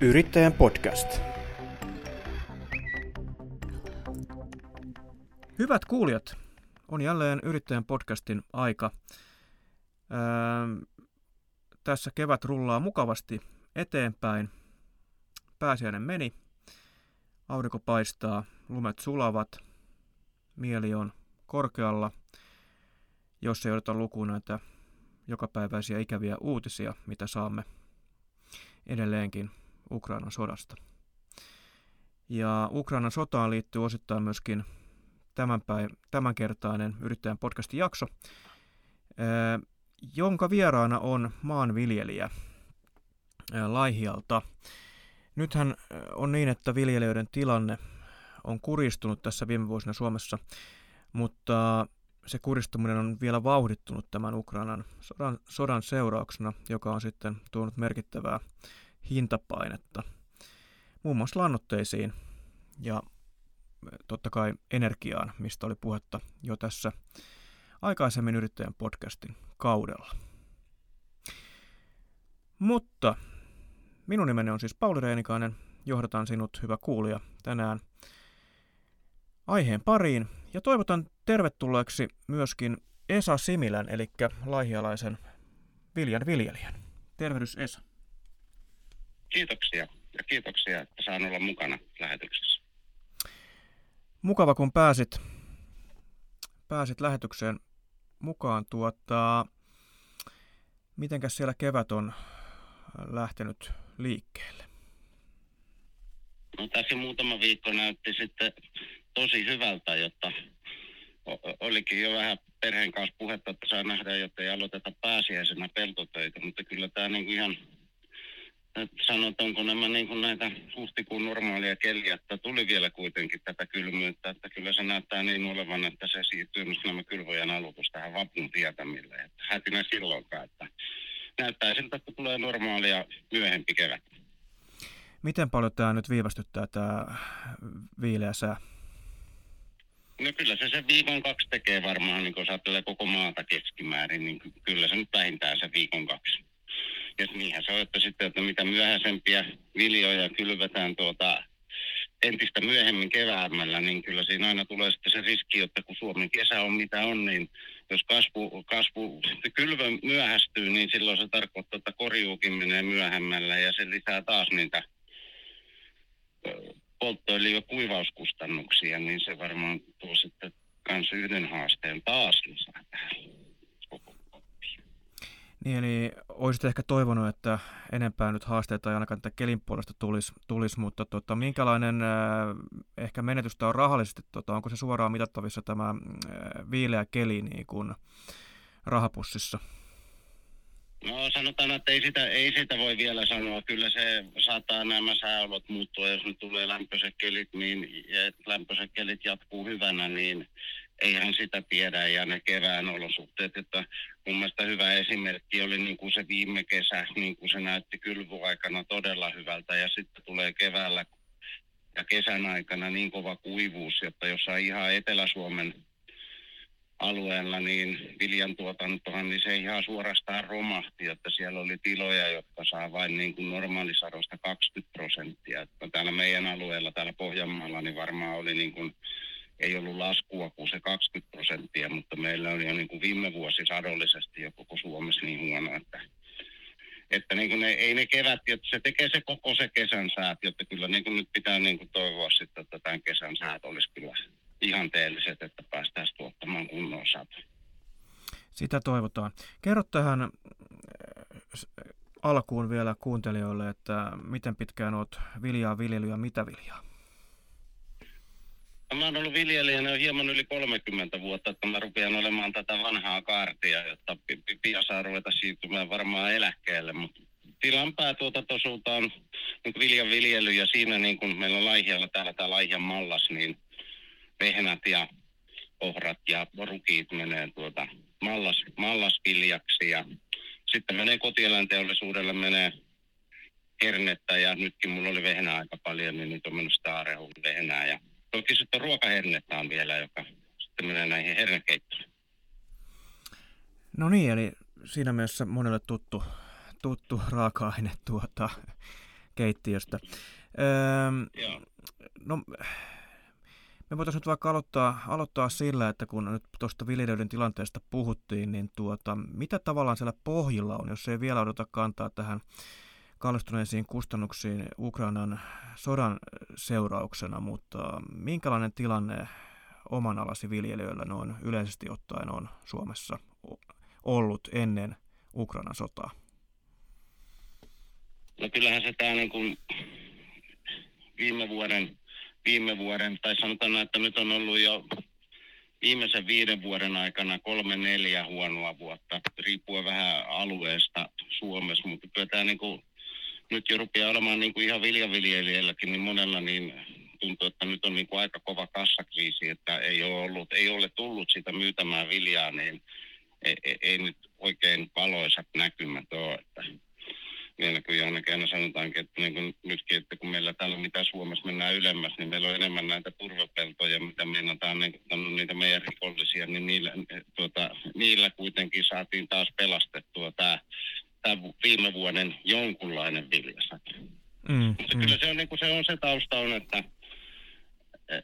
Yrittäjän podcast. Hyvät kuulijat, on jälleen Yrittäjän podcastin aika. Öö, tässä kevät rullaa mukavasti eteenpäin. Pääsiäinen meni, aurinko paistaa, lumet sulavat, mieli on korkealla, jos ei oteta lukuun näitä jokapäiväisiä ikäviä uutisia, mitä saamme edelleenkin Ukrainan sodasta. Ja Ukrainan sotaan liittyy osittain myöskin tämän päiv- tämänkertainen Yrittäjän podcastin jakso, jonka vieraana on maanviljelijä Laihialta. Nythän on niin, että viljelijöiden tilanne on kuristunut tässä viime vuosina Suomessa, mutta se kuristuminen on vielä vauhdittunut tämän Ukrainan sodan, sodan seurauksena, joka on sitten tuonut merkittävää hintapainetta muun muassa lannoitteisiin ja totta kai energiaan, mistä oli puhetta jo tässä aikaisemmin yrittäjän podcastin kaudella. Mutta minun nimeni on siis Pauli Reinikainen, johdatan sinut hyvä kuulija tänään aiheen pariin ja toivotan tervetulleeksi myöskin Esa Similän, eli laihialaisen viljan viljelijän. Tervehdys Esa. Kiitoksia ja kiitoksia, että saan olla mukana lähetyksessä. Mukava, kun pääsit, pääsit lähetykseen mukaan. Tuota, mitenkäs siellä kevät on lähtenyt liikkeelle? No, tässä muutama viikko näytti sitten tosi hyvältä, jotta olikin jo vähän perheen kanssa puhetta, että saa nähdä, jotta ei aloiteta pääsiäisenä peltotöitä, mutta kyllä tämä niin ihan sanotaanko nämä niin kuin näitä huhtikuun normaalia keliä, että tuli vielä kuitenkin tätä kylmyyttä, että kyllä se näyttää niin olevan, että se siirtyy myös nämä kylvojen aloitus tähän vapun tietämille, että hätinä silloinkaan, että näyttää siltä, että tulee normaalia myöhempi kevät. Miten paljon tämä nyt viivästyttää tämä viileä sää? No kyllä se sen viikon kaksi tekee varmaan, niin kun ajattelee koko maata keskimäärin, niin kyllä se nyt vähintään se viikon kaksi. Ja niinhän se on, että sitten, että mitä myöhäisempiä viljoja kylvetään tuota entistä myöhemmin keväämällä, niin kyllä siinä aina tulee sitten se riski, että kun Suomen kesä on mitä on, niin jos kasvu, kasvu kylvö myöhästyy, niin silloin se tarkoittaa, että korjuukin menee myöhemmällä ja se lisää taas niitä polttoöljy- kuivauskustannuksia, niin se varmaan tuo sitten kans yhden haasteen taas lisää tähän niin, eli olisit ehkä toivonut, että enempää nyt haasteita ei ainakaan tätä kelin puolesta tulisi, tulis, mutta tota, minkälainen äh, ehkä menetystä on rahallisesti, tota, onko se suoraan mitattavissa tämä äh, viileä keli niin kuin rahapussissa? No sanotaan, että ei sitä, ei sitä voi vielä sanoa. Kyllä se saattaa nämä sääolot muuttua, jos nyt tulee lämpöiset kelit, niin ja lämpöiset kelit jatkuu hyvänä, niin eihän sitä tiedä ja ne kevään olosuhteet, että mun mielestä hyvä esimerkki oli niin kuin se viime kesä, niin kuin se näytti kylvyaikana todella hyvältä ja sitten tulee keväällä ja kesän aikana niin kova kuivuus, että jossain ihan Etelä-Suomen alueella, niin viljan tuotantohan, niin se ihan suorastaan romahti, että siellä oli tiloja, jotka saa vain niin kuin normaalisadosta 20 prosenttia. Että täällä meidän alueella, täällä Pohjanmaalla, niin varmaan oli niin kuin ei ollut laskua kuin se 20 prosenttia, mutta meillä on jo niin kuin viime vuosi sadollisesti jo koko Suomessa niin huono, että, että niin kuin ne, ei ne kevät, että se tekee se koko se kesän säät, jotta kyllä niin kuin nyt pitää niin kuin toivoa sitten, että tämän kesän säät olisi kyllä ihanteelliset, että päästäisiin tuottamaan kunnon sato. Sitä toivotaan. Kerro tähän äh, alkuun vielä kuuntelijoille, että miten pitkään olet viljaa viljelyä mitä viljaa? Mä oon ollut viljelijänä jo hieman yli 30 vuotta, että mä rupean olemaan tätä vanhaa kaartia, jotta pian saa ruveta siirtymään varmaan eläkkeelle, mutta tilan päätuotantosuutta on niin viljan viljely ja siinä niin kuin meillä on Laihialla täällä tämä Laihian mallas, niin vehnät ja ohrat ja rukiit menee tuota mallas, mallasviljaksi ja sitten menee kotieläinteollisuudelle menee hernettä ja nytkin mulla oli vehnää aika paljon, niin nyt on mennyt sitä vehnää ja Toki sitten ruokahernettä on vielä, joka sitten menee näihin hernekeittoihin. No niin, eli siinä mielessä monelle tuttu, tuttu raaka-aine tuota, keittiöstä. Öö, no, me voitaisiin nyt vaikka aloittaa, aloittaa sillä, että kun nyt tuosta viljelijöiden tilanteesta puhuttiin, niin tuota, mitä tavallaan siellä pohjilla on, jos ei vielä odota kantaa tähän kallistuneisiin kustannuksiin Ukrainan sodan seurauksena, mutta minkälainen tilanne oman alasi viljelijöillä noin yleisesti ottaen on Suomessa ollut ennen Ukrainan sotaa? No kyllähän se tämä niin kuin viime vuoden, viime vuoden, tai sanotaan, että nyt on ollut jo viimeisen viiden vuoden aikana kolme neljä huonoa vuotta, riippuen vähän alueesta Suomessa, mutta kyllä tämä niin kuin, nyt jo rupeaa olemaan niin kuin ihan viljaviljelijälläkin, niin monella niin tuntuu, että nyt on niin kuin aika kova kassakriisi, että ei ole, ollut, ei ole tullut sitä myytämään viljaa, niin ei, ei, ei nyt oikein valoisat näkymät ole. Että vielä kyllä ainakin aina sanotaankin, että niin kuin nytkin, että kun meillä täällä mitä Suomessa mennään ylemmäs, niin meillä on enemmän näitä turvepeltoja, mitä meinataan niin, niitä meidän rikollisia, niin niillä, tuota, niillä kuitenkin saatiin taas pelastettua tämä, tämä viime vuoden jonkunlainen viljasato. Mm, Mutta mm. kyllä se on, niin kuin se on se tausta on, että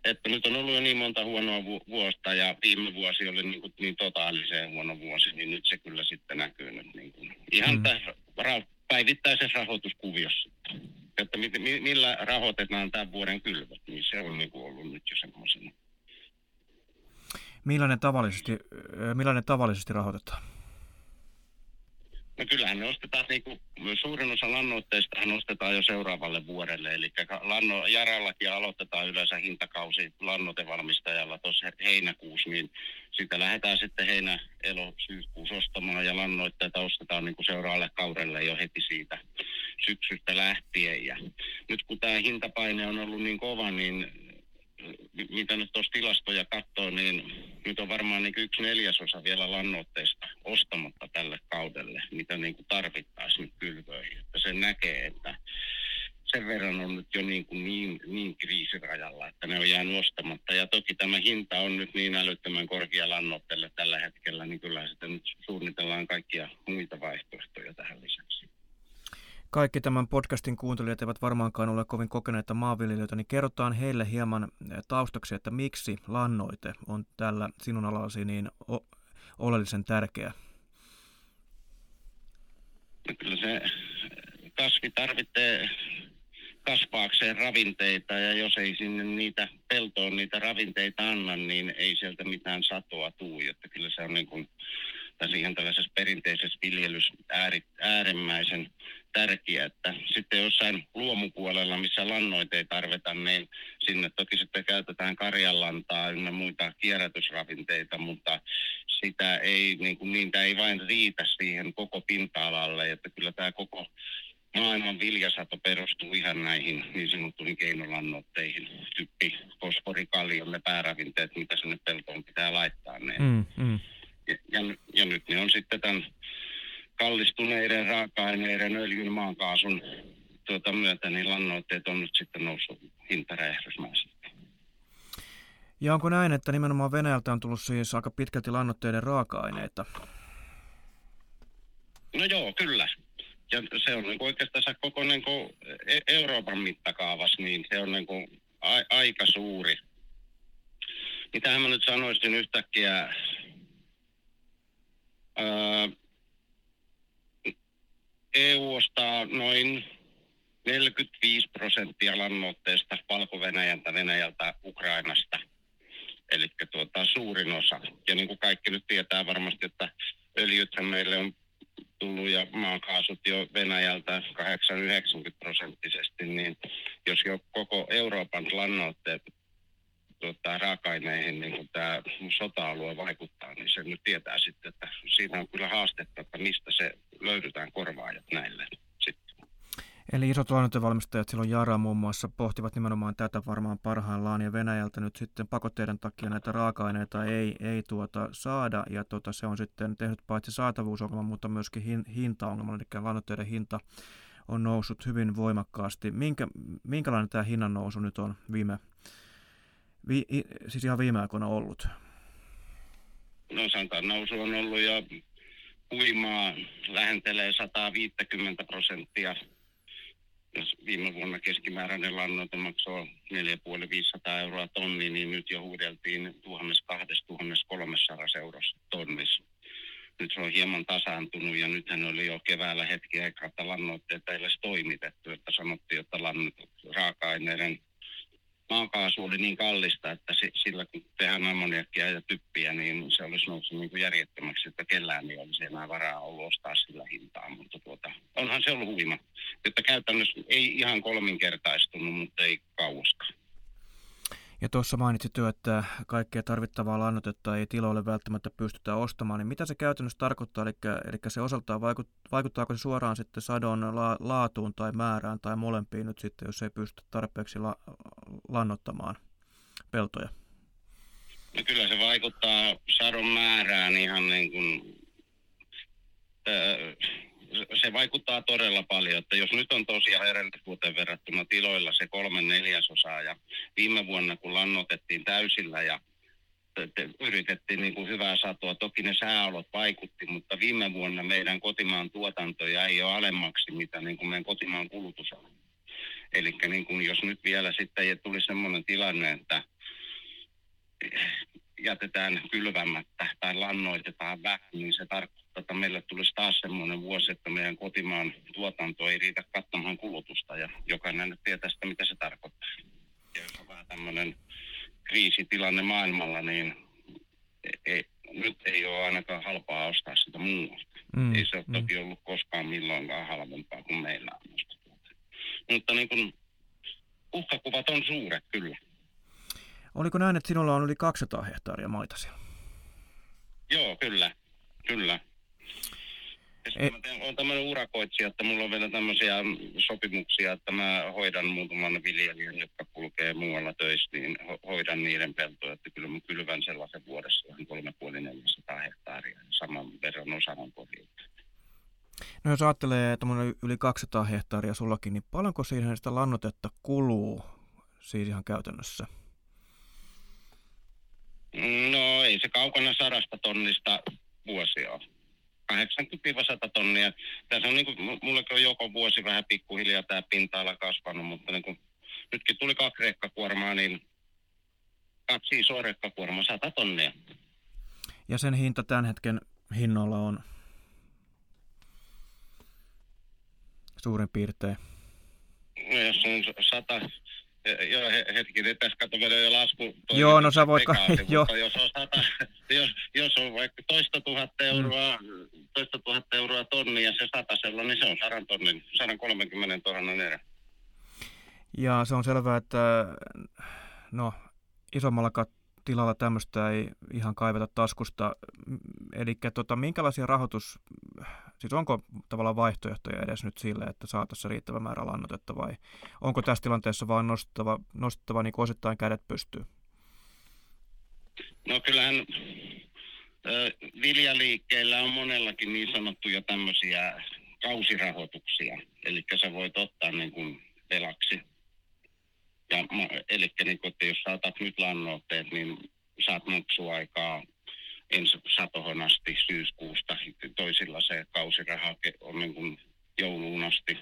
että nyt on ollut jo niin monta huonoa vuosta ja viime vuosi oli niin, kuin niin totaaliseen huono vuosi, niin nyt se kyllä sitten näkyy nyt niin kuin ihan mm. tässä ra- päivittäisessä rahoituskuviossa. Että mit, millä rahoitetaan tämän vuoden kylvät, niin se on niin kuin ollut nyt jo semmoisena. Millainen tavallisesti, millainen tavallisesti rahoitetaan? No kyllähän ne ostetaan, niin kuin, suurin osa lannoitteista nostetaan jo seuraavalle vuodelle. Eli lanno, Jarallakin aloitetaan yleensä hintakausi lannoitevalmistajalla tuossa heinäkuussa, niin sitä lähdetään sitten heinä, elo, syyskuussa ostamaan ja lannoitteita ostetaan niin kuin seuraavalle kaudelle jo heti siitä syksystä lähtien. Ja nyt kun tämä hintapaine on ollut niin kova, niin mitä nyt tuossa tilastoja katsoo, niin nyt on varmaan niin yksi neljäsosa vielä lannoitteista ostamatta tälle kaudelle, mitä niin kuin tarvittaisiin nyt kylvöihin. Että se näkee, että sen verran on nyt jo niin, kuin niin, niin kriisirajalla, että ne on jäänyt ostamatta. Ja toki tämä hinta on nyt niin älyttömän korkea lannoitteelle tällä hetkellä, niin kyllä sitten nyt suunnitellaan kaikkia muita vaihtoehtoja tähän lisäksi kaikki tämän podcastin kuuntelijat eivät varmaankaan ole kovin kokeneita maanviljelijöitä, niin kerrotaan heille hieman eh, taustaksi, että miksi lannoite on tällä sinun alasi niin o- oleellisen tärkeä? Kyllä se kasvi tarvitsee kasvaakseen ravinteita ja jos ei sinne niitä peltoon niitä ravinteita anna, niin ei sieltä mitään satoa tuu. Että kyllä se on niin kuin, tässä ihan tällaisessa perinteisessä viljelys äärimmäisen tärkeää, että sitten jossain luomupuolella, missä lannoite ei tarvita, niin sinne toki sitten käytetään karjanlantaa ynnä muita kierrätysravinteita, mutta sitä ei, niin kuin, niitä ei vain riitä siihen koko pinta-alalle, että kyllä tämä koko maailman viljasato perustuu ihan näihin niin sanottuihin keinolannoitteihin, typpi, fosfori, kallion, ne pääravinteet, mitä sinne peltoon pitää laittaa. Ne. Mm, mm. Ja, ja, nyt ne on sitten tämän kallistuneiden raaka-aineiden, öljyn, maakaasun tuota myötä, niin lannoitteet on nyt sitten noussut hintaräjähdysmäisesti. Ja onko näin, että nimenomaan Venäjältä on tullut siis aika pitkälti lannoitteiden raaka-aineita? No joo, kyllä. Ja se on niin oikeastaan koko niin kuin e-, Euroopan mittakaavassa, niin se on niin kuin a- aika suuri. Mitähän mä nyt sanoisin yhtäkkiä, EU ostaa noin 45 prosenttia lannoitteesta Valko-Venäjältä, Venäjältä, Ukrainasta. Eli tuota, suurin osa. Ja niin kuin kaikki nyt tietää varmasti, että öljythän meille on tullut ja maakaasut jo Venäjältä 8-90 prosenttisesti, niin jos jo koko Euroopan lannoitteet tuota, raaka-aineihin niin tämä sota-alue vaikuttaa, niin se nyt tietää sitten, että siinä on kyllä haastetta, että mistä se löydetään korvaajat näille. Eli isot lannoitevalmistajat silloin Jara muun muassa pohtivat nimenomaan tätä varmaan parhaillaan ja Venäjältä nyt sitten pakotteiden takia näitä raaka-aineita ei, ei tuota saada ja tuota, se on sitten tehnyt paitsi saatavuusongelman, mutta myöskin hin, hintaongelman, eli lannoitteiden hinta on noussut hyvin voimakkaasti. Minkä, minkälainen tämä hinnan nousu nyt on viime vi, siis ihan viime aikoina ollut? No sanotaan, nousu on ollut jo huimaa, lähentelee 150 prosenttia. jos viime vuonna keskimääräinen lannoite maksoi 4,5-500 euroa tonni, niin nyt jo huudeltiin 1200-1300 eurossa tonnissa. Nyt se on hieman tasaantunut ja nythän oli jo keväällä hetki aikaa, että lannoitteita ei edes toimitettu, että sanottiin, että raaka-aineiden maakaasu oli niin kallista, että sillä kun tehdään ammoniakkia ja typpiä, niin se olisi noussut niin järjettömäksi, että kellään ei olisi enää varaa ollut ostaa sillä hintaa. Mutta tuota, onhan se ollut huima. Että käytännössä ei ihan kolminkertaistunut, mutta ei kauaskaan. Ja tuossa mainitsit jo, että kaikkea tarvittavaa lannotetta ei tiloille välttämättä pystytä ostamaan, niin mitä se käytännössä tarkoittaa? Eli, eli se osaltaan vaikut, vaikuttaako se suoraan sitten sadon la, laatuun tai määrään tai molempiin nyt sitten, jos ei pysty tarpeeksi la, lannottamaan peltoja? No kyllä se vaikuttaa sadon määrään ihan niin kuin, öö, se vaikuttaa todella paljon, että jos nyt on tosiaan edellisvuoteen verrattuna tiloilla se kolmen neljäsosaa ja viime vuonna kun lannotettiin täysillä ja yritettiin niin kuin hyvää satoa. Toki ne sääolot vaikutti, mutta viime vuonna meidän kotimaan tuotanto jäi jo alemmaksi, mitä niin kuin meidän kotimaan kulutus on. Eli niin kuin jos nyt vielä sitten tuli semmoinen tilanne, että jätetään kylvämättä tai lannoitetaan vähän, niin se tarkoittaa, että meille tulisi taas semmoinen vuosi, että meidän kotimaan tuotanto ei riitä kattamaan kulutusta ja jokainen nyt tietää sitä, mitä se tarkoittaa. Ja jos on vähän tämmöinen kriisitilanne maailmalla, niin ei, nyt ei ole ainakaan halpaa ostaa sitä muualta. Mm, ei se ole mm. toki ollut koskaan milloinkaan halvempaa kuin meillä on. Mutta niin kuin, uhkakuvat on suuret kyllä. Oliko näin, että sinulla on yli 200 hehtaaria maita siellä? Joo, kyllä. Kyllä. Mä teen, olen tämmöinen urakoitsija, että mulla on vielä tämmöisiä sopimuksia, että mä hoidan muutaman viljelijän, jotka kulkee muualla töissä, niin ho- hoidan niiden peltoja. Että kyllä mä kylvän sellaisen vuodessa ihan kolme puoli 400 hehtaaria saman verran osanan pohjalta. No jos ajattelee, että yli 200 hehtaaria sullakin, niin paljonko siihen sitä lannotetta kuluu siis ihan käytännössä? No ei se kaukana sadasta tonnista vuosia ole. 80-100 tonnia. Tässä on niin kuin, mullekin on joko vuosi vähän pikkuhiljaa tämä pinta-ala kasvanut, mutta niin kuin, nytkin tuli kaksi rekkakuormaa, niin kaksi isoa rekkakuormaa, 100 tonnia. Ja sen hinta tämän hetken hinnoilla on suurin piirtein? No jos on 100, Joo, hetkinen, tässä kato vielä jo lasku. Joo, no sä voit... Joo. Jos on, sata, jos, jos on vaikka toista tuhatta euroa, mm. toista tuhatta euroa tonni ja se satasella, niin se on sadan tonnin, 130 000 erä. Ja se on selvää, että no, isommalla tilalla tämmöistä ei ihan kaiveta taskusta. Eli tota, minkälaisia rahoitus, siis onko tavallaan vaihtoehtoja edes nyt sille, että saataisiin riittävä määrä lannotetta vai onko tässä tilanteessa vaan nostettava, nostettava niin osittain kädet pystyy? No kyllähän viljaliikkeillä on monellakin niin sanottuja tämmöisiä kausirahoituksia. Eli sä voit ottaa niin kuin velaksi ja, eli niin kuin, että jos saatat nyt lannoitteet, niin saat maksuaikaa ensi satohon asti syyskuusta. Toisilla se kausiraha on niin kuin jouluun asti.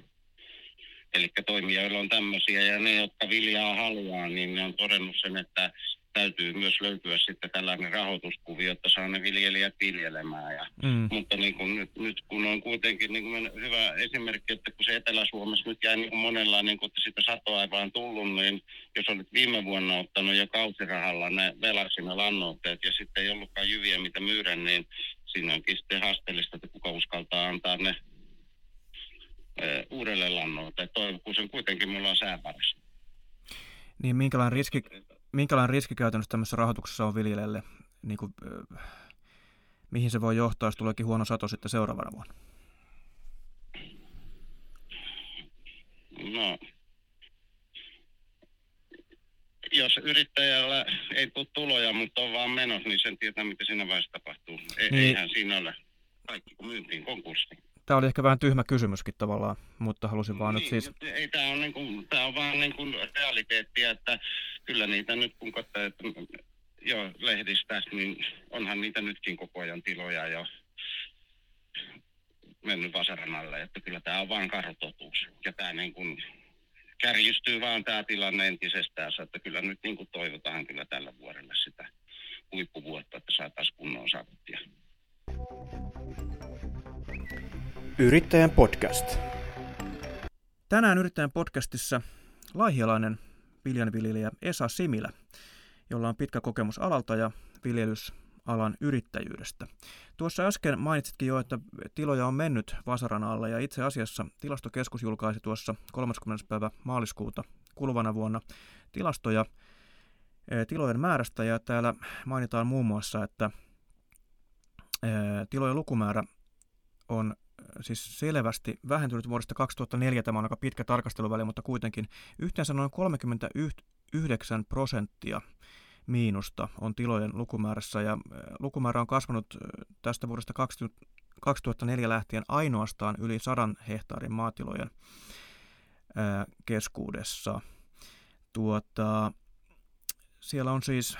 Eli toimijoilla on tämmöisiä ja ne, jotka viljaa haluaa, niin ne on todennut sen, että täytyy myös löytyä sitten tällainen rahoituskuvio, että saa ne viljelijät viljelemään. Ja, mm. Mutta niin kuin nyt, nyt, kun on kuitenkin niin kuin hyvä esimerkki, että kun se Etelä-Suomessa nyt jäi niin kuin monella, niin kuin, että sitä satoa ei vaan tullut, niin jos olit viime vuonna ottanut jo kausirahalla ne velaksi ne lannoitteet ja sitten ei ollutkaan jyviä mitä myydä, niin siinä onkin sitten haasteellista, että kuka uskaltaa antaa ne e, uudelleen lannoitteet, kun sen kuitenkin mulla on sääparas. Niin minkälainen riski, minkälainen riski käytännössä tämmöisessä rahoituksessa on viljelijälle, niin kuin, mihin se voi johtaa, jos tuleekin huono sato sitten seuraavana vuonna? No, jos yrittäjällä ei tule tuloja, mutta on vaan menot, niin sen tietää, mitä siinä vaiheessa tapahtuu. E- niin. Eihän siinä ole kaikki kun myyntiin konkurssi. Tämä oli ehkä vähän tyhmä kysymyskin tavallaan, mutta halusin vaan niin, nyt siis... Ei, tämä on, niin kuin, tämä on vaan niin kuin realiteettia, että kyllä niitä nyt kun katsoo, että jo lehdistä, niin onhan niitä nytkin koko ajan tiloja jo mennyt vasaran alle, että kyllä tämä on vain kartotuus. Ja tämä niin kuin kärjistyy vaan tämä tilanne entisestään, että kyllä nyt niin kuin toivotaan kyllä tällä vuodelle sitä huippuvuotta, että saataisiin kunnon saavuttia. Yrittäjän podcast. Tänään Yrittäjän podcastissa laihialainen viljanviljelijä Esa Similä, jolla on pitkä kokemus alalta ja viljelysalan yrittäjyydestä. Tuossa äsken mainitsitkin jo, että tiloja on mennyt Vasaran alla ja itse asiassa tilastokeskus julkaisi tuossa 30. päivä maaliskuuta kuluvana vuonna tilastoja e, tilojen määrästä ja täällä mainitaan muun muassa, että e, tilojen lukumäärä on siis selvästi vähentynyt vuodesta 2004, tämä on aika pitkä tarkasteluväli, mutta kuitenkin yhteensä noin 39 prosenttia miinusta on tilojen lukumäärässä ja lukumäärä on kasvanut tästä vuodesta 2004 lähtien ainoastaan yli 100 hehtaarin maatilojen keskuudessa. Tuota, siellä on siis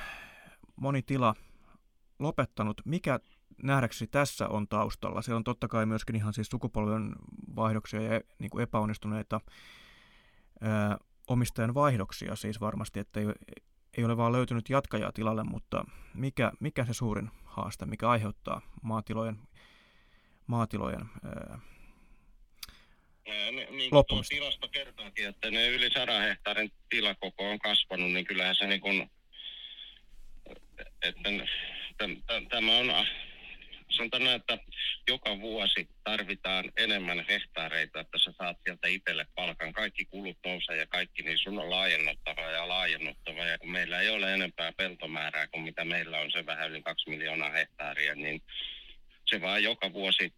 moni tila lopettanut. Mikä nähdäksesi tässä on taustalla? Siellä on totta kai myöskin ihan siis sukupolven vaihdoksia ja niin kuin epäonnistuneita ää, omistajan vaihdoksia siis varmasti, että ei, ei ole vaan löytynyt jatkajaa tilalle, mutta mikä, mikä se suurin haaste, mikä aiheuttaa maatilojen, maatilojen ää, niin, niin kuin tilasto kertookin, että ne yli 100 hehtaarin tilakoko on kasvanut, niin kyllähän se niin kuin, että tämä on sanotaan että joka vuosi tarvitaan enemmän hehtaareita, että sä saat sieltä itselle palkan. Kaikki kulut nousee ja kaikki, niin sun on laajennuttava ja laajennuttava. Ja kun meillä ei ole enempää peltomäärää kuin mitä meillä on, se vähän yli kaksi miljoonaa hehtaaria, niin se vaan joka vuosi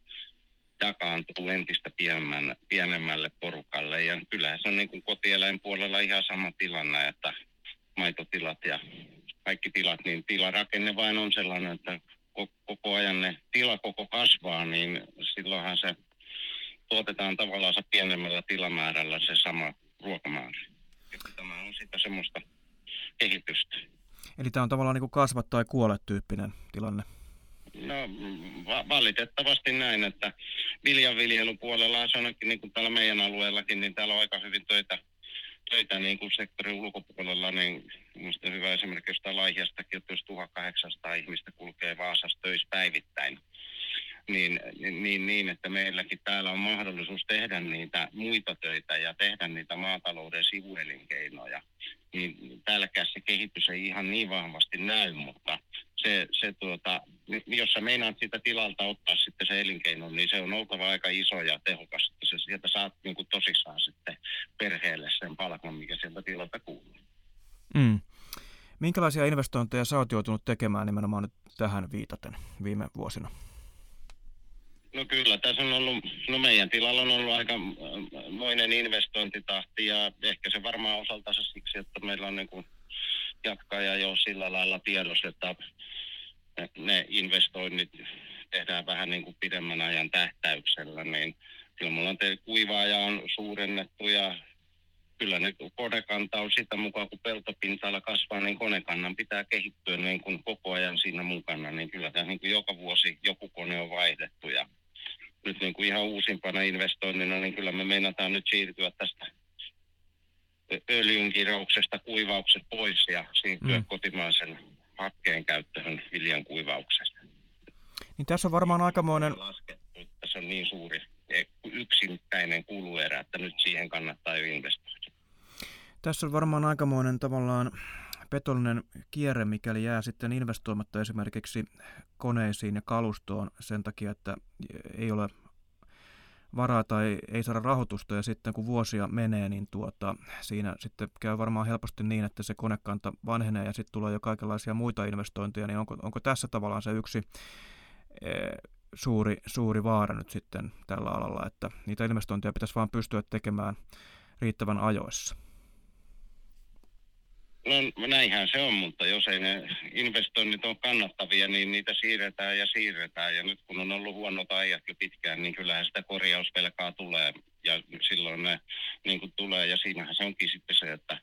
jakaantuu entistä pienemmän, pienemmälle porukalle. Ja kyllähän se on niin kuin kotieläinpuolella ihan sama tilanne, että maitotilat ja kaikki tilat, niin tilarakenne vain on sellainen, että koko ajan ne tilakoko kasvaa, niin silloinhan se tuotetaan tavallaan pienemmällä tilamäärällä se sama ruokamäärä. Tämä on sitä semmoista kehitystä. Eli tämä on tavallaan niin kasvat tai kuolet tyyppinen tilanne. No va- valitettavasti näin, että viljanviljelypuolella se on niin kuin täällä meidän alueellakin, niin täällä on aika hyvin töitä töitä niin kuin sektorin ulkopuolella, niin minusta hyvä esimerkki jostain Laihiastakin, että jos 1800 ihmistä kulkee Vaasassa töissä päivittäin, niin, niin, niin, että meilläkin täällä on mahdollisuus tehdä niitä muita töitä ja tehdä niitä maatalouden sivuelinkeinoja. Niin täälläkään se kehitys ei ihan niin vahvasti näy, mutta se, se tuota, jos sä meinaat sitä tilalta ottaa sitten se elinkeino, niin se on oltava aika iso ja tehokas, että se sieltä saat niin kuin tosissaan sitten perheelle sen palkan, mikä sieltä tilalta kuuluu. Mm. Minkälaisia investointeja sä oot joutunut tekemään nimenomaan nyt tähän viitaten viime vuosina? No kyllä, tässä on ollut, no meidän tilalla on ollut aika moinen investointitahti ja ehkä se varmaan osaltansa siksi, että meillä on niin kuin jatkaja jo sillä lailla tiedossa, että ne investoinnit tehdään vähän niin kuin pidemmän ajan tähtäyksellä, niin kyllä mulla on kuivaaja on suurennettu ja kyllä ne konekanta on sitä mukaan, kun peltopinta-ala kasvaa, niin konekannan pitää kehittyä niin kuin koko ajan siinä mukana, niin kyllä tämä niin kuin joka vuosi joku kone on vaihdettu ja nyt niin kuin ihan uusimpana investoinnina, niin kyllä me meinataan nyt siirtyä tästä öljynkirouksesta kuivaukset pois ja siirtyä mm. kotimaisen hakkeen käyttöön viljan kuivauksessa. Niin tässä on varmaan aikamoinen... Tässä on niin suuri yksittäinen kuluerä, että nyt siihen kannattaa jo investoida. Tässä on varmaan aikamoinen tavallaan petollinen kierre, mikäli jää sitten investoimatta esimerkiksi koneisiin ja kalustoon sen takia, että ei ole varaa tai ei saada rahoitusta ja sitten kun vuosia menee, niin tuota, siinä sitten käy varmaan helposti niin, että se konekanta vanhenee ja sitten tulee jo kaikenlaisia muita investointeja, niin onko, onko tässä tavallaan se yksi e, suuri, suuri vaara nyt sitten tällä alalla, että niitä investointeja pitäisi vaan pystyä tekemään riittävän ajoissa? No näinhän se on, mutta jos ei ne investoinnit ole kannattavia, niin niitä siirretään ja siirretään. Ja nyt kun on ollut huonot ajat jo pitkään, niin kyllähän sitä korjausvelkaa tulee. Ja silloin ne niin kuin tulee. Ja siinähän se onkin sitten se, että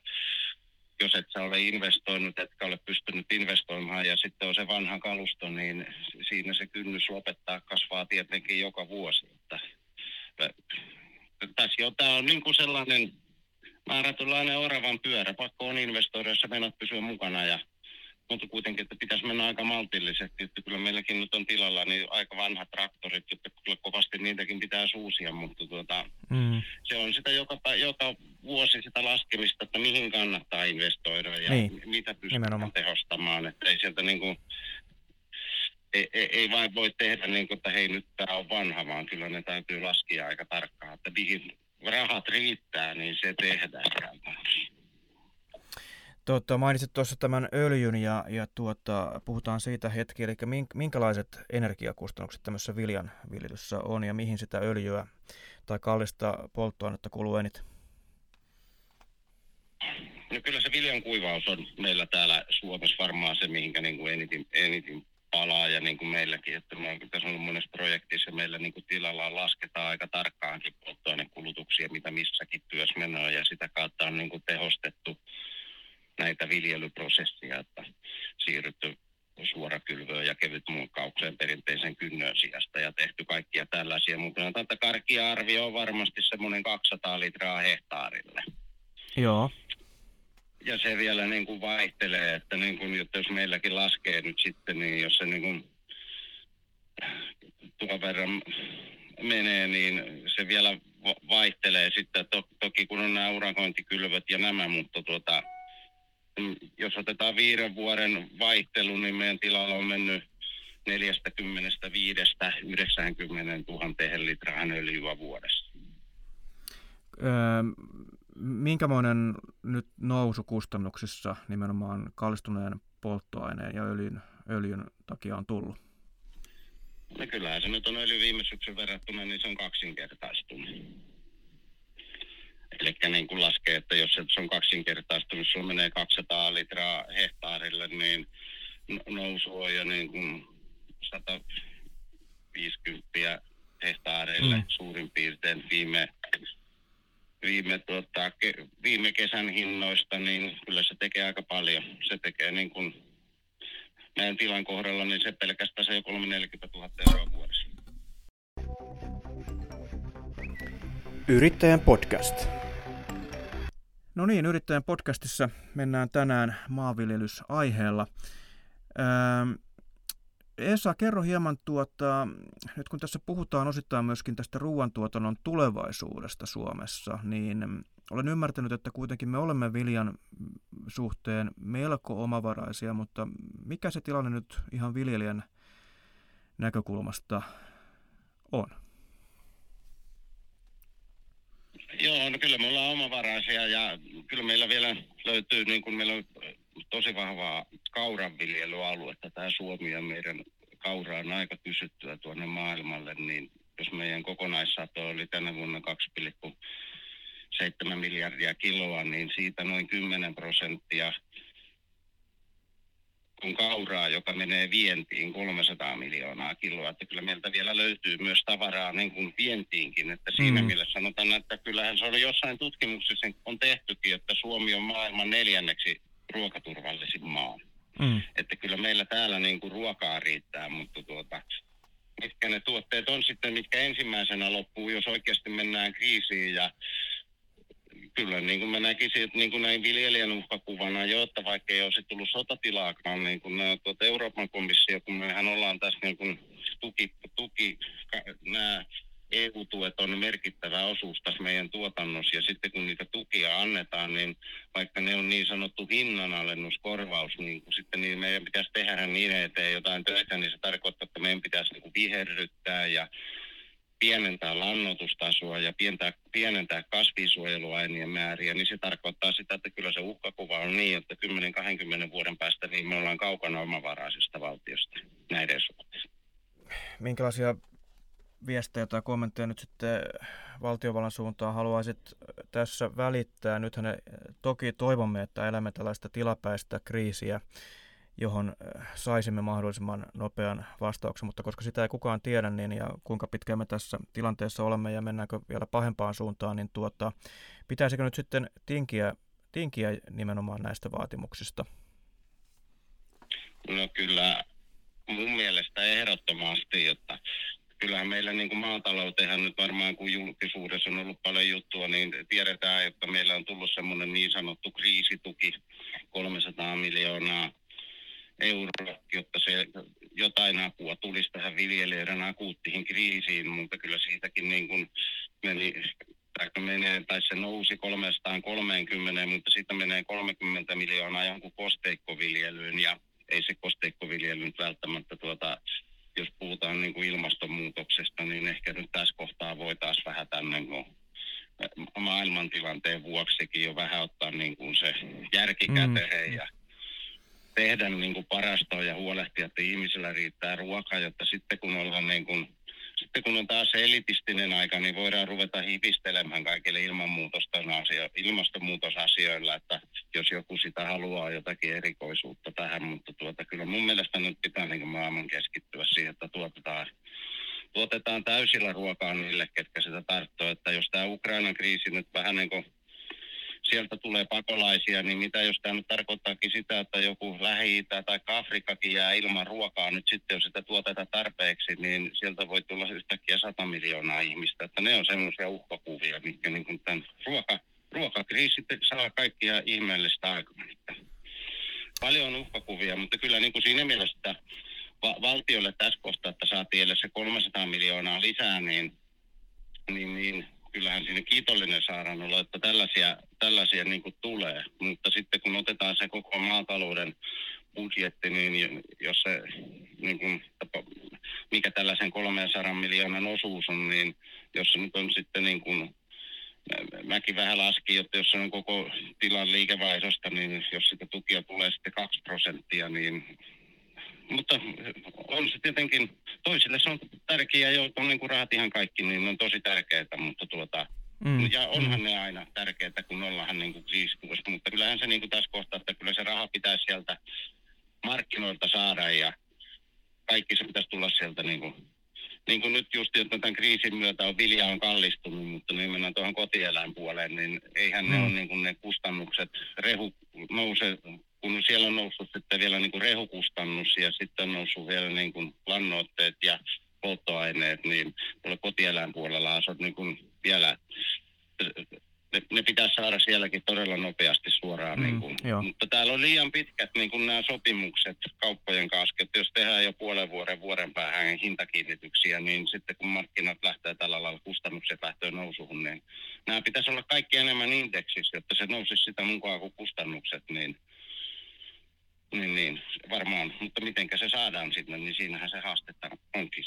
jos et sä ole investoinut, etkä ole pystynyt investoimaan ja sitten on se vanha kalusto, niin siinä se kynnys lopettaa kasvaa tietenkin joka vuosi. Että, tässä jo tämä on niin kuin sellainen määrätynlainen oravan pyörä. Pakko on investoida, jos menot pysyä mukana ja mutta kuitenkin, että pitäisi mennä aika maltillisesti, että kyllä meilläkin nyt on tilalla niin aika vanhat traktorit, että kyllä kovasti niitäkin pitää suusia, mutta tuota, mm. se on sitä joka, joka vuosi sitä laskemista, että mihin kannattaa investoida ja niin. mitä pystytään tehostamaan, että ei sieltä niin kuin, ei, ei, ei vain voi tehdä niin kuin, että hei nyt tämä on vanha, vaan kyllä ne täytyy laskea aika tarkkaan, että mihin rahat riittää, niin se tehdään sieltä. Tuota, mainitsit tuossa tämän öljyn ja, ja tuota, puhutaan siitä hetki, eli minkälaiset energiakustannukset tämmöisessä viljan viljelyssä on ja mihin sitä öljyä tai kallista polttoainetta kuluu eniten? No kyllä se viljan kuivaus on meillä täällä Suomessa varmaan se, mihinkä niin kuin eniten, eniten palaa ja niin kuin meilläkin, että me on tässä ollut monessa projektissa meillä niin kuin tilalla lasketaan aika tarkkaankin polttoainekulutuksia, mitä missäkin työssä menee ja sitä kautta on niin kuin tehostettu näitä viljelyprosessia, että siirrytty suorakylvöön ja kevyt muokkaukseen perinteisen kynnön sijasta ja tehty kaikkia tällaisia, mutta tätä karkia arvio on varmasti semmoinen 200 litraa hehtaarille. Joo. Ja se vielä niin kuin vaihtelee, että, niin kuin, että jos meilläkin laskee nyt sitten, niin jos se niin kuin tuon verran menee, niin se vielä vaihtelee sitten. To, toki kun on nämä urakointikylvöt ja nämä, mutta tuota, jos otetaan viiden vuoden vaihtelu, niin meidän tilalla on mennyt 45 90 000 litraa öljyä vuodessa. Öö, minkämoinen nyt nousu kustannuksissa nimenomaan kallistuneen polttoaineen ja öljyn, öljyn takia on tullut? No kyllähän se nyt on öljy viime syksyn verrattuna, niin se on kaksinkertaistunut. Eli niin kuin laskee, että jos se on kaksinkertaistunut, sulla menee 200 litraa hehtaarille, niin nousu on jo niin kuin 150 hehtaarille mm. suurin piirtein viime, viime, tuota, ke, viime kesän hinnoista, niin kyllä se tekee aika paljon. Se tekee niin kuin meidän tilan kohdalla, niin se pelkästään se jo 340 000 euroa vuodessa. Yrittäjän podcast. No niin, yrittäjän podcastissa mennään tänään maanviljelysaiheella. Ähm, Esa, kerro hieman, tuota, nyt kun tässä puhutaan osittain myöskin tästä ruoantuotannon tulevaisuudesta Suomessa, niin olen ymmärtänyt, että kuitenkin me olemme viljan suhteen melko omavaraisia, mutta mikä se tilanne nyt ihan viljelijän näkökulmasta on? Joo, no kyllä me ollaan omavaraisia ja kyllä meillä vielä löytyy, niin kuin meillä on tosi vahvaa kauranviljelyaluetta. Tämä Suomi ja meidän kaura on aika kysyttyä tuonne maailmalle, niin jos meidän kokonaissato oli tänä vuonna 2,7 miljardia kiloa, niin siitä noin 10 prosenttia kun kauraa, joka menee vientiin 300 miljoonaa kiloa. Että kyllä meiltä vielä löytyy myös tavaraa niin kuin vientiinkin. Että siinä mm. mielessä sanotaan, että kyllähän se oli jossain tutkimuksessa on tehtykin, että Suomi on maailman neljänneksi ruokaturvallisin maa. Mm. Että kyllä meillä täällä niin kuin ruokaa riittää, mutta tuota, mitkä ne tuotteet on sitten, mitkä ensimmäisenä loppuu, jos oikeasti mennään kriisiin ja kyllä niin kuin mä näkisin, että niin kuin näin viljelijän uhkakuvana jo, että vaikka ei olisi tullut sotatilaakaan, niin kuin nämä, tuota Euroopan komissio, kun mehän ollaan tässä niin kuin tuki, tuki nämä EU-tuet on merkittävä osuus tässä meidän tuotannossa ja sitten kun niitä tukia annetaan, niin vaikka ne on niin sanottu hinnanalennuskorvaus, niin sitten niin meidän pitäisi tehdä niin eteen jotain töitä, niin se tarkoittaa, että meidän pitäisi niin viherryttää ja pienentää lannoitustasoa ja pientää, pienentää kasvisuojeluaineen määriä, niin se tarkoittaa sitä, että kyllä se uhkakuva on niin, että 10-20 vuoden päästä niin me ollaan kaukana omavaraisesta valtiosta näiden suhteen. Minkälaisia viestejä tai kommentteja nyt sitten valtiovallan suuntaan haluaisit tässä välittää? Nythän ne, toki toivomme, että elämme tällaista tilapäistä kriisiä johon äh, saisimme mahdollisimman nopean vastauksen, mutta koska sitä ei kukaan tiedä, niin ja kuinka pitkään me tässä tilanteessa olemme ja mennäänkö vielä pahempaan suuntaan, niin tuota, pitäisikö nyt sitten tinkiä, tinkiä nimenomaan näistä vaatimuksista? No kyllä mun mielestä ehdottomasti, jotta kyllähän meillä niin kuin maatalouteen nyt varmaan kun julkisuudessa on ollut paljon juttua, niin tiedetään, että meillä on tullut semmoinen niin sanottu kriisituki 300 miljoonaa euroa, jotta se jotain apua tulisi tähän viljelijöiden akuuttiin kriisiin, mutta kyllä siitäkin niin kuin meni menee, tai se nousi 330, mutta sitten menee 30 miljoonaa jonkun kosteikkoviljelyyn ja ei se kosteikkoviljely nyt välttämättä tuota, jos puhutaan niin kuin ilmastonmuutoksesta, niin ehkä nyt tässä kohtaa voitaisiin vähän tänne niin maailmantilanteen vuoksikin jo vähän ottaa niin kuin se järki käteen mm. ja tehdä niin kuin parasta ja huolehtia, että ihmisillä riittää ruokaa, jotta sitten kun ollaan niin kuin sitten kun on taas elitistinen aika, niin voidaan ruveta hivistelemään kaikille ilmastonmuutosasioilla, että jos joku sitä haluaa jotakin erikoisuutta tähän, mutta tuota, kyllä mun mielestä nyt pitää niin maailman keskittyä siihen, että tuotetaan, tuotetaan täysillä ruokaa niille, ketkä sitä tarttoo, että jos tämä Ukrainan kriisi nyt vähän niin kuin sieltä tulee pakolaisia, niin mitä jos tämä nyt tarkoittaakin sitä, että joku lähi tai Afrikkakin jää ilman ruokaa nyt sitten, jos sitä tuotetaan tarpeeksi, niin sieltä voi tulla yhtäkkiä 100 miljoonaa ihmistä. Että ne on semmoisia uhkakuvia, mitkä niin kuin tämän ruoka, ruokakriisi saa kaikkia ihmeellistä aikaa. Paljon on uhkakuvia, mutta kyllä niin kuin siinä mielessä va- valtiolle tässä kohtaa, että saatiin edes se 300 miljoonaa lisää, niin, niin, niin kyllähän sinne kiitollinen saadaan olla, että tällaisia, tällaisia niin kuin tulee. Mutta sitten kun otetaan se koko maatalouden budjetti, niin jos se, niin kuin, mikä tällaisen 300 miljoonan osuus on, niin jos se nyt on sitten niin kuin, mäkin vähän laskin, että jos se on koko tilan liikevaihdosta, niin jos sitä tukia tulee sitten 2 prosenttia, niin mutta on se tietenkin, toisille se on tärkeää, jo on niin kuin rahat ihan kaikki, niin on tosi tärkeää, mutta tuota, mm. ja onhan mm. ne aina tärkeää, kun ollaan niin kuin kriisikuussa, mutta kyllähän se niin kuin tässä kohtaa, että kyllä se raha pitäisi sieltä markkinoilta saada ja kaikki se pitäisi tulla sieltä niin kuin, niin kuin nyt just, että tämän kriisin myötä on vilja on kallistunut, mutta niin mennään tuohon kotieläinpuoleen, niin eihän mm. ne ole niin kuin ne kustannukset, rehu nousee kun siellä on noussut sitten vielä niin kuin rehukustannus ja sitten on noussut vielä niin kuin lannoitteet ja polttoaineet, niin tuolla kotieläinpuolella on niin kuin vielä ne, ne pitäisi saada sielläkin todella nopeasti suoraan. Mm, niin kuin. Mutta täällä on liian pitkät niin kuin nämä sopimukset kauppojen kanssa, että jos tehdään jo puolen vuoden, vuoden päähän hintakiinnityksiä, niin sitten kun markkinat lähtee tällä lailla, kustannukset lähtee nousuun, niin nämä pitäisi olla kaikki enemmän indeksissä, jotta se nousisi sitä mukaan kuin kustannukset, niin niin, niin, varmaan. Mutta miten se saadaan sinne, niin siinähän se haastetta onkin.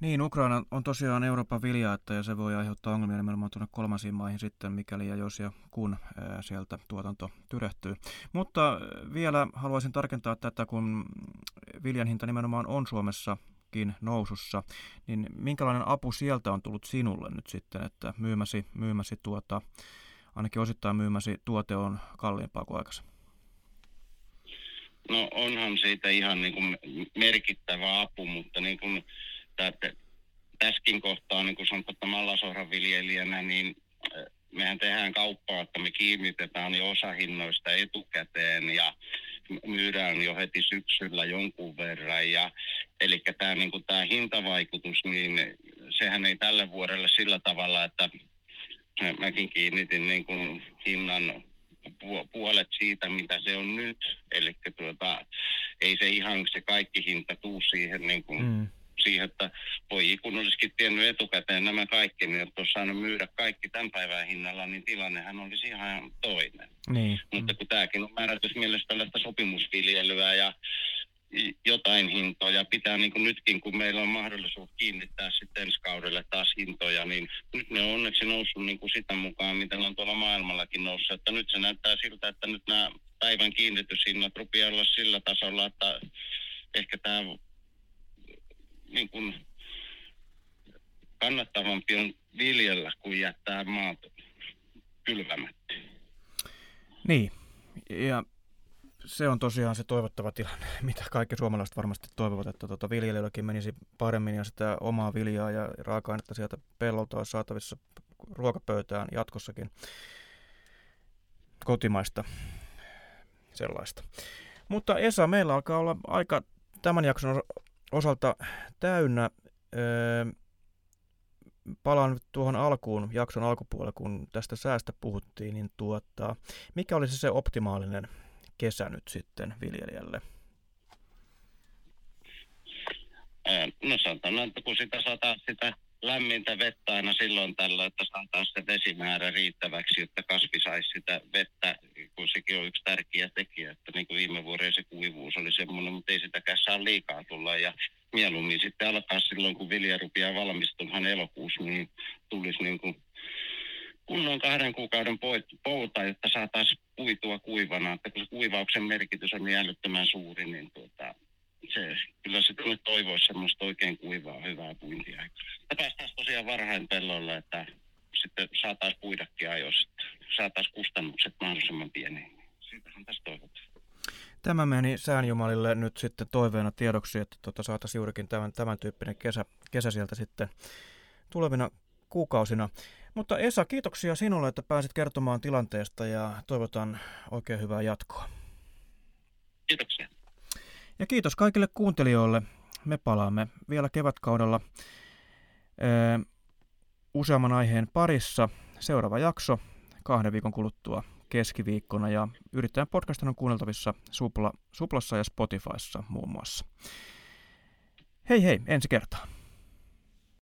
Niin, Ukraina on tosiaan Euroopan että ja se voi aiheuttaa ongelmia nimenomaan tuonne kolmansiin maihin sitten, mikäli ja jos ja kun ää, sieltä tuotanto tyrehtyy. Mutta vielä haluaisin tarkentaa tätä, kun viljan hinta nimenomaan on Suomessakin nousussa, niin minkälainen apu sieltä on tullut sinulle nyt sitten, että myymäsi, myymäsi tuota, ainakin osittain myymäsi tuote on kalliimpaa kuin aikaisemmin? No onhan siitä ihan niin kuin merkittävä apu, mutta niin kuin tässäkin kohtaa, niin kuin sanotaan, että mallasohran viljelijänä, niin mehän tehdään kauppaa, että me kiinnitetään jo osahinnoista etukäteen ja myydään jo heti syksyllä jonkun verran. Ja, eli tämä, niin kuin tämä hintavaikutus, niin sehän ei tälle vuodelle sillä tavalla, että mäkin kiinnitin niin kuin hinnan puolet siitä, mitä se on nyt. Eli tuota, ei se ihan se kaikki hinta tuu siihen niin kuin, mm. siihen, että voi kun olisikin tiennyt etukäteen nämä kaikki, niin että olisi saanut myydä kaikki tämän päivän hinnalla, niin tilannehan olisi ihan toinen. Niin. Mutta kun tämäkin on määrätysmielessä tällaista sopimusviljelyä ja jotain hintoja. Pitää niin kuin nytkin, kun meillä on mahdollisuus kiinnittää sitten ensi kaudelle taas hintoja, niin nyt ne on onneksi noussut niin kuin sitä mukaan, mitä on tuolla maailmallakin noussut. Että nyt se näyttää siltä, että nyt nämä päivän kiinnityshinnat rupeaa olla sillä tasolla, että ehkä tämä niin kuin kannattavampi on viljellä kuin jättää maat kylvämättä. Niin, ja se on tosiaan se toivottava tilanne, mitä kaikki suomalaiset varmasti toivovat, että tuota viljelijöilläkin menisi paremmin ja sitä omaa viljaa ja raaka-ainetta sieltä pellolta olisi saatavissa ruokapöytään jatkossakin kotimaista sellaista. Mutta Esa, meillä alkaa olla aika tämän jakson osalta täynnä. öö, palaan tuohon alkuun, jakson alkupuolelle, kun tästä säästä puhuttiin, niin tuota, mikä olisi se optimaalinen kesä nyt sitten viljelijälle? No sanotaan, että kun sitä sataa sitä lämmintä vettä aina silloin tällä, että saadaan se vesimäärä riittäväksi, että kasvi saisi sitä vettä, kun sekin on yksi tärkeä tekijä, että niin kuin viime vuoden se kuivuus oli semmoinen, mutta ei sitäkään saa liikaa tulla ja mieluummin sitten alkaa silloin, kun vilja rupeaa valmistumaan elokuussa, niin tulisi niin kuin kunnon kahden kuukauden pouta, jotta saataisiin puitua kuivana, että kun se kuivauksen merkitys on niin älyttömän suuri, niin tuota, se, kyllä se nyt toivoisi semmoista oikein kuivaa, hyvää puintia. Ja päästäisiin tosiaan varhain pellolle, että sitten saataisiin puidakin ajoissa, saataisiin kustannukset mahdollisimman pieniin. Siitähän tässä toivotaan. Tämä meni säänjumalille nyt sitten toiveena tiedoksi, että tuota saataisiin juurikin tämän, tämän tyyppinen kesä, kesä sieltä sitten tulevina kuukausina. Mutta Esa, kiitoksia sinulle, että pääsit kertomaan tilanteesta ja toivotan oikein hyvää jatkoa. Kiitoksia. Ja kiitos kaikille kuuntelijoille. Me palaamme vielä kevätkaudella ee, useamman aiheen parissa. Seuraava jakso kahden viikon kuluttua keskiviikkona ja Yrittäjän podcast on kuunneltavissa Supla, Suplassa ja Spotifyssa muun muassa. Hei hei, ensi kertaa.